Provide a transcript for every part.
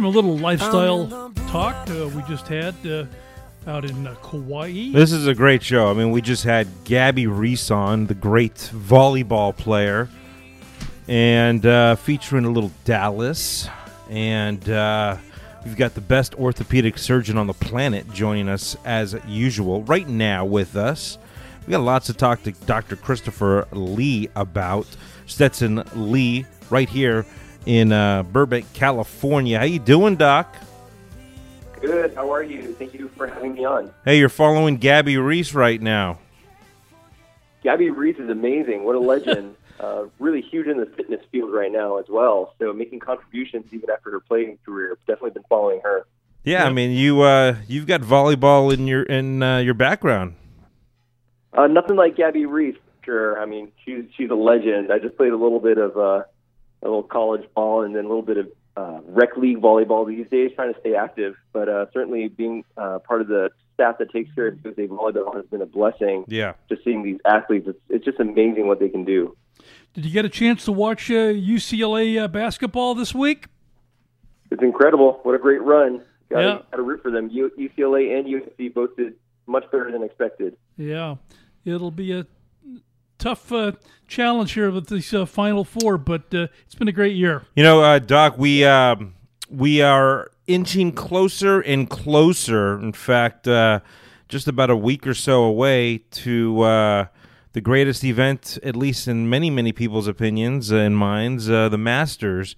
from a little lifestyle talk uh, we just had uh, out in uh, Kauai. This is a great show. I mean, we just had Gabby Reece on, the great volleyball player, and uh, featuring a little Dallas. And uh, we've got the best orthopedic surgeon on the planet joining us as usual right now with us. We got lots to talk to Dr. Christopher Lee about. Stetson Lee, right here in uh, Burbank, California. How you doing, Doc? Good. How are you? Thank you for having me on. Hey, you're following Gabby Reece right now. Gabby Reece is amazing. What a legend. uh, really huge in the fitness field right now as well. So making contributions even after her playing career. Definitely been following her. Yeah, I mean you uh, you've got volleyball in your in uh, your background. Uh, nothing like Gabby Reece. Sure. I mean she's she's a legend. I just played a little bit of uh, a little college ball and then a little bit of uh, rec league volleyball these days, trying to stay active. But uh, certainly being uh, part of the staff that takes care of USA volleyball has been a blessing. Yeah. Just seeing these athletes, it's, it's just amazing what they can do. Did you get a chance to watch uh, UCLA uh, basketball this week? It's incredible. What a great run. Got Yeah. to root for them. U- UCLA and USC both did much better than expected. Yeah, it'll be a tough uh, challenge here with this uh, Final Four, but uh, it's been a great year. You know, uh, Doc, we um, we are inching closer and closer. In fact, uh, just about a week or so away to uh, the greatest event, at least in many many people's opinions and minds, the Masters.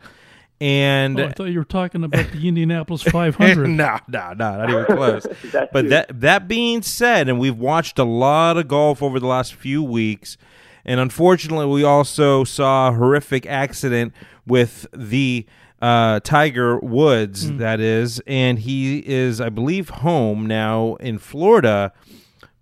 And Oh, I thought you were talking about the Indianapolis 500. no, no, no, not even close. But too. that that being said, and we've watched a lot of golf over the last few weeks, and unfortunately, we also saw a horrific accident with the uh, Tiger Woods. that is, and he is, I believe, home now in Florida.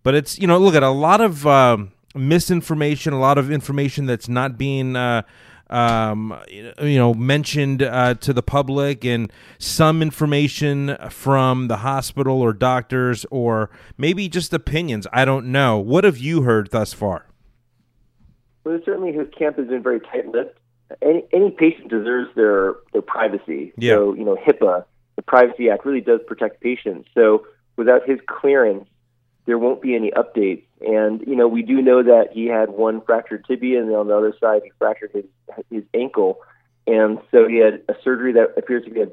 But it's you know, look at a lot of um, misinformation, a lot of information that's not being. Uh, um, you know, mentioned uh, to the public, and some information from the hospital or doctors, or maybe just opinions. I don't know. What have you heard thus far? Well, certainly his camp has been very tight-lipped. Any, any patient deserves their, their privacy. Yeah. So, you know, HIPAA, the Privacy Act, really does protect patients. So without his clearance, there won't be any updates. And, you know, we do know that he had one fractured tibia, and then on the other side, he fractured his, his ankle. And so he had a surgery that appears to be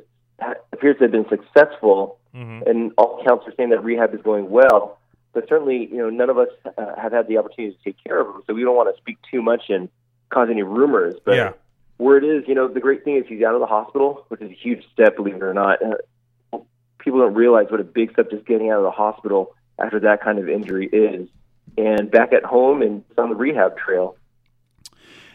appears to have been successful, and all accounts are saying that rehab is going well. But certainly, you know, none of us uh, have had the opportunity to take care of him, so we don't want to speak too much and cause any rumors. But Yeah. where it is, you know, the great thing is he's out of the hospital, which is a huge step, believe it or not. Uh, people don't realize what a big step just getting out of the hospital after that kind of injury is. And back at home and on the rehab trail.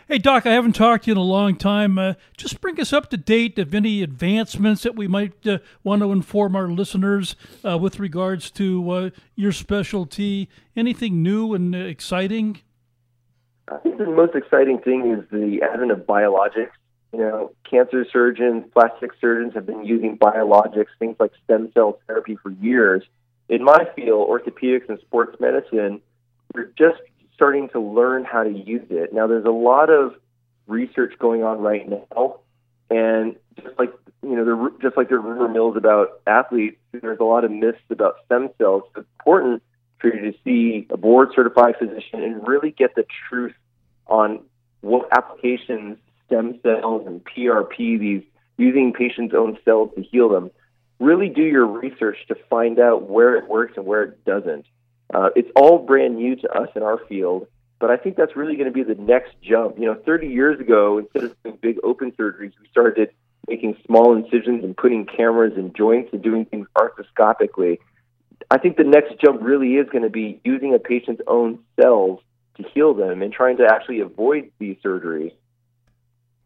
Hey, Doc, I haven't talked to you in a long time. Uh, just bring us up to date of any advancements that we might uh, want to inform our listeners uh, with regards to uh, your specialty. Anything new and uh, exciting? I think the most exciting thing is the advent of biologics. You know, cancer surgeons, plastic surgeons have been using biologics, things like stem cell therapy for years. In my field, orthopedics and sports medicine, we're just starting to learn how to use it. Now, there's a lot of research going on right now, and just like you know, there, just like there are rumor mills about athletes, there's a lot of myths about stem cells. It's important for you to see a board certified physician and really get the truth on what applications stem cells and PRP, these using patients' own cells to heal them. Really do your research to find out where it works and where it doesn't. Uh, it's all brand new to us in our field, but I think that's really going to be the next jump. You know, 30 years ago, instead of doing big open surgeries, we started making small incisions and putting cameras in joints and doing things arthroscopically. I think the next jump really is going to be using a patient's own cells to heal them and trying to actually avoid these surgeries.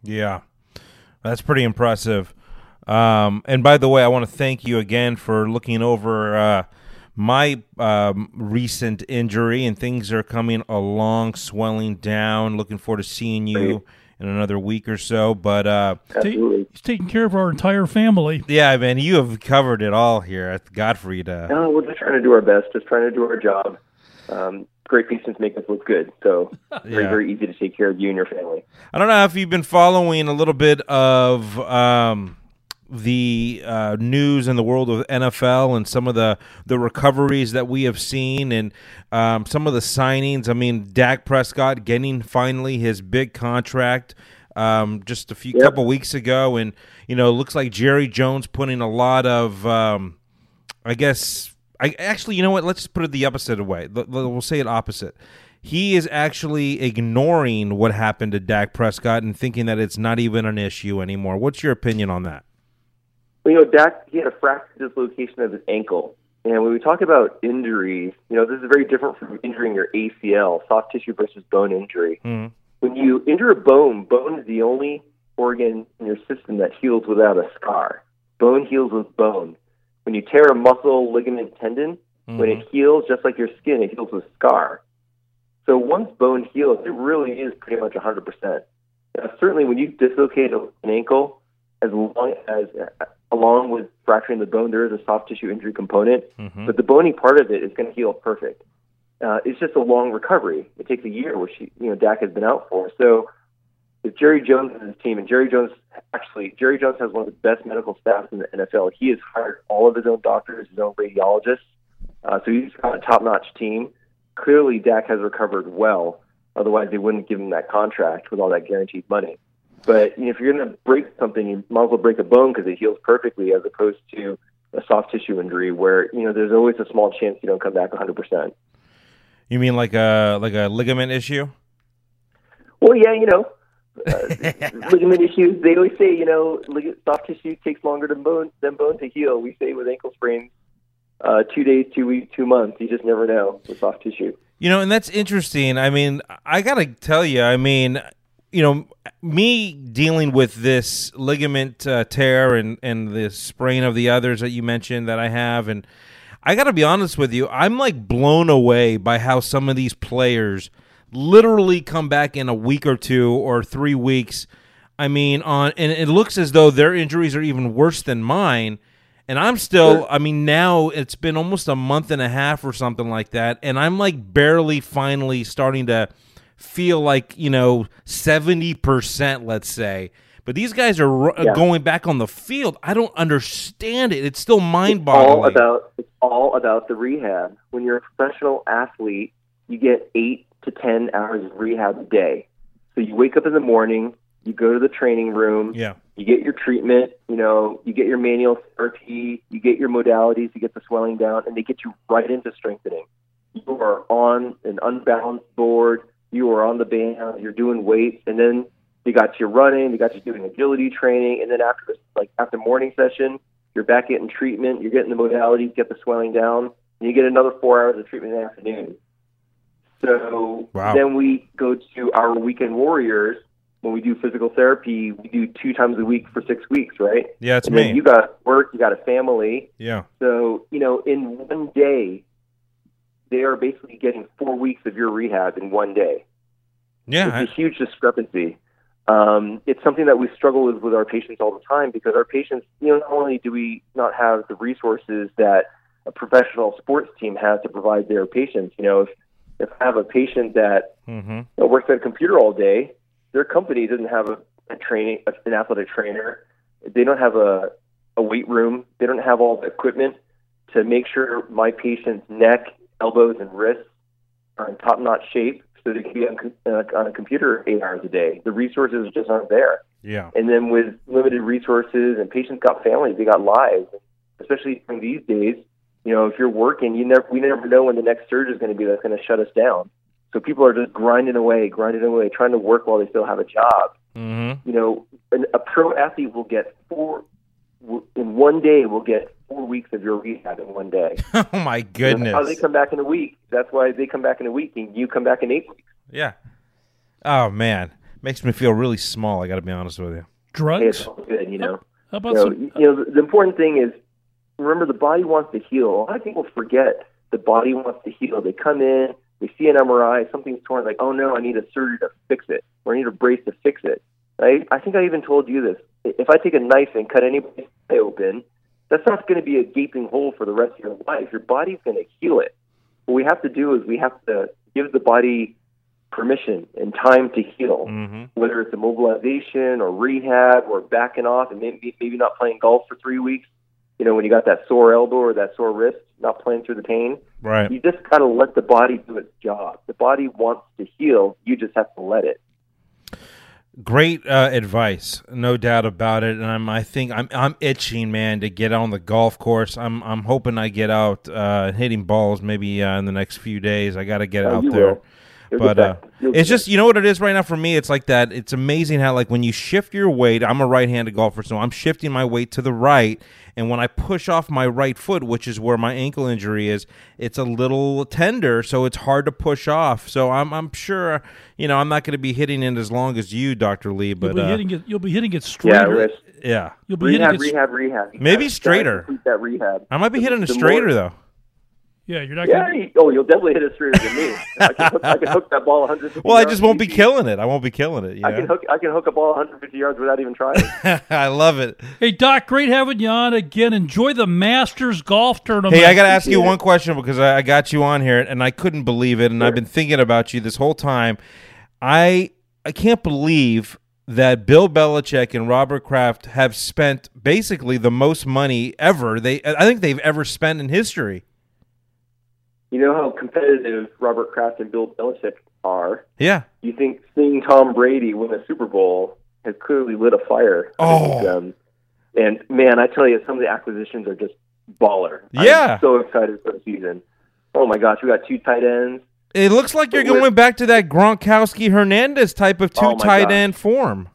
Yeah, that's pretty impressive. Um, and by the way, I want to thank you again for looking over uh, my um, recent injury, and things are coming along, swelling down. Looking forward to seeing you in another week or so. But uh, Absolutely. He's taking care of our entire family. yeah, man, you have covered it all here at Godfrey. Uh, No, we're just trying to do our best, just trying to do our job. Um, great patients make us look good, so very, very easy to take care of you and your family. I don't know if you've been following a little bit of um, the uh, news in the world of NFL and some of the the recoveries that we have seen and um, some of the signings. I mean, Dak Prescott getting finally his big contract um, just a few Yep. couple weeks ago, and you know, looks like Jerry Jones putting a lot of, um, I guess, I actually, you know what? Let's just put it the opposite way. We'll say it opposite. He is actually ignoring what happened to Dak Prescott and thinking that it's not even an issue anymore. What's your opinion on that? You know, Dak, he had a fractured dislocation of his ankle. And when we talk about injuries, you know, this is very different from injuring your ACL, soft tissue versus bone injury. Mhm. When you injure a bone, bone is the only organ in your system that heals without a scar. Bone heals with bone. When you tear a muscle, ligament, tendon, when it heals, just like your skin, it heals with scar. So once bone heals, it really is pretty much 100%. Now, certainly, when you dislocate an ankle, as long as along with fracturing the bone, there is a soft tissue injury component, Mhm. but the bony part of it is going to heal perfect. Uh, it's just a long recovery. It takes a year, which you know Dak has been out for. So if Jerry Jones and his team, and Jerry Jones actually, Jerry Jones has one of the best medical staffs in the NFL. He has hired all of his own doctors, his own radiologists. Uh, so he's got a top-notch team. Clearly, Dak has recovered well. Otherwise, they wouldn't give him that contract with all that guaranteed money. But you know, if you're going to break something, you might as well break a bone because it heals perfectly, as opposed to a soft tissue injury where you know there's always a small chance you don't come back 100. percent You mean like a like a ligament issue? Well, yeah, you know, uh, ligament issues. They always say, you know, soft tissue takes longer than bone than bone to heal. We say with ankle sprains, uh, two days, two weeks, two months. You just never know with soft tissue. You know, and that's interesting. I mean, I got to tell you, I mean, you know, me dealing with this ligament uh, tear and and the sprain of the others that you mentioned that I have and I got to be honest with you, I'm like blown away by how some of these players literally come back in a week or two or 3 weeks. I mean, on and it looks as though their injuries are even worse than mine. And I'm still, I mean, now it's been almost a month and a half or something like that. And I'm like barely finally starting to feel like, you know, 70%, let's say. But these guys are uh, Yeah. going back on the field. I don't understand it. It's still mind It's all boggling. about it's all about the rehab. When you're a professional athlete, you get eight to ten hours of rehab a day. So you wake up in the morning, you go to the training room, yeah. you get your treatment, you know, you get your manual therapy, you get your modalities, you get the swelling down, and they get you right into strengthening. You are on an unbalanced board, you are on the band, you're doing weights, and then you got you running, you got you doing agility training, and then after this, like after morning session, you're back getting treatment, you're getting the modalities, get the swelling down, and you get another four hours of treatment in the afternoon. So Wow. then we go to our weekend warriors. When we do physical therapy, we do two times a week for six weeks, right? Yeah, it's and me. you got work, you got a family. yeah. So, you know, in one day, they are basically getting four weeks of your rehab in one day. Yeah. I- It's a huge discrepancy. Um, it's something that we struggle with with our patients all the time because our patients, you know, not only do we not have the resources that a professional sports team has to provide their patients, you know, if, if I have a patient that mhm. you know, works at a computer all day, their company doesn't have a, a training, an athletic trainer. They don't have a, a weight room. They don't have all the equipment to make sure my patient's neck, elbows, and wrists are in top-notch shape so they can be on, uh, on a computer eight hours a day. The resources just aren't there. Yeah. And then with limited resources and patients got families, they got lives. Especially during these days, you know, if you're working, you never we never know when the next surge is going to be that's going to shut us down. So people are just grinding away, grinding away, trying to work while they still have a job. Mhm. You know, an, a pro athlete will get four w- in one day. Will get four weeks of your rehab in one day. oh my goodness. How they come back in a week? That's why they come back in a week, and you come back in eight weeks. Yeah. Oh man, makes me feel really small. I got to be honest with you. Hey, Drugs? it's all good, you know. How You about know, some? you know, the, the important thing is remember the body wants to heal. A lot of people forget the body wants to heal. They come in, they see an MRI, something's torn, like, oh no, I need a surgery to fix it, or I need a brace to fix it. Right? I think I even told you this. If I take a knife and cut anybody's eye open, that's not going to be a gaping hole for the rest of your life. Your body's going to heal it. What we have to do is we have to give the body permission and time to heal, hmm whether it's immobilization or rehab or backing off and maybe maybe not playing golf for three weeks. You know, when you got that sore elbow or that sore wrist, not playing through the pain, Right. you just kind of let the body do its job. The body wants to heal. You just have to let it. Great uh, advice, no doubt about it. And I'm, I think I'm, I'm itching, man, to get on the golf course. I'm, I'm hoping I get out uh, hitting balls maybe uh, in the next few days. I got to get Oh, out there. will. You'll But uh, back. You'll get it's just you know what it is right now for me. It's like that. It's amazing how like when you shift your weight. I'm a right-handed golfer, so I'm shifting my weight to the right, and when I push off my right foot, which is where my ankle injury is, it's a little tender, so it's hard to push off. So I'm I'm sure you know I'm not going to be hitting it as long as you, Doctor Lee, But You'll but be uh, hitting it. You'll be hitting it straighter. Rich. yeah, You'll be Rehab, hitting it. rehab, rehab. Maybe straighter. That rehab. I might be The- hitting a straighter more- though. Yeah, you're not. Yeah, Gonna, you- oh, you'll definitely hit it straighter than me. I can hook, I can hook that ball 150 Well, I just won't be killing it. I won't be killing it. You I can hook I can hook a ball 150 yards without even trying. I love it. hey, Doc, great having you on again. Enjoy the Masters golf tournament. Hey, I got to ask you one question because I, I got you on here and I couldn't believe it, and I've been thinking about you this whole time. I I can't believe that Bill Belichick and Robert Kraft have spent basically the most money ever. They I think they've ever spent in history. You know how competitive Robert Kraft and Bill Belichick are. Yeah. You think seeing Tom Brady win a Super Bowl has clearly lit a fire Oh. them. And man, I tell you, some of the acquisitions are just baller. Yeah. I'm so excited for the season. Oh my gosh, we got two tight ends. It looks like you're going back to that Gronkowski Hernandez type of two Oh, tight gosh. end form.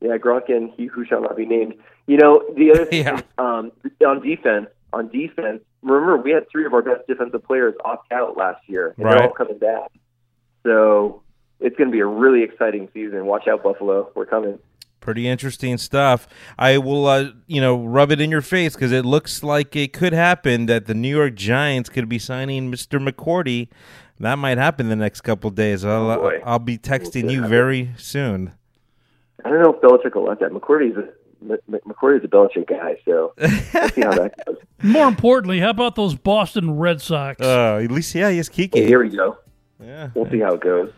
Yeah, Gronk and he who shall not be named. You know, the other thing Yeah. is, um, on defense, on defense, remember we had three of our best defensive players opt out last year, and Right. they're all coming back. So it's going to be a really exciting season. Watch out, Buffalo. We're coming. Pretty interesting stuff. I will, uh, you know, rub it in your face because it looks like it could happen that the New York Giants could be signing Mr. McCourty. That might happen the next couple days. I'll, Oh. I'll be texting you very soon. I don't know if Belichick will let that. McCourty's a McCourty's a Belichick guy, so we'll see how that goes. More importantly, how about those Boston Red Sox? Uh, at least, yeah, yes, Hey, Kiki. here we go. Yeah. We'll see how it goes.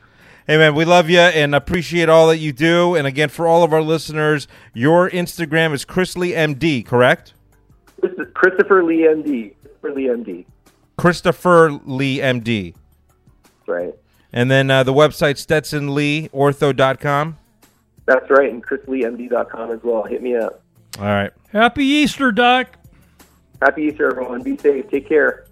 Hey, man, we love you and appreciate all that you do. And again, for all of our listeners, your Instagram is Chrisley MD, correct? This is Christopher Lee MD. Christopher Lee MD. Christopher Lee MD. Right. And then uh, the website, StetsonLeeOrtho.com. That's right, and ChrisLeeMD.com as well. Hit me up. All right. Happy Easter, Doc. Happy Easter, everyone. Be safe. Take care.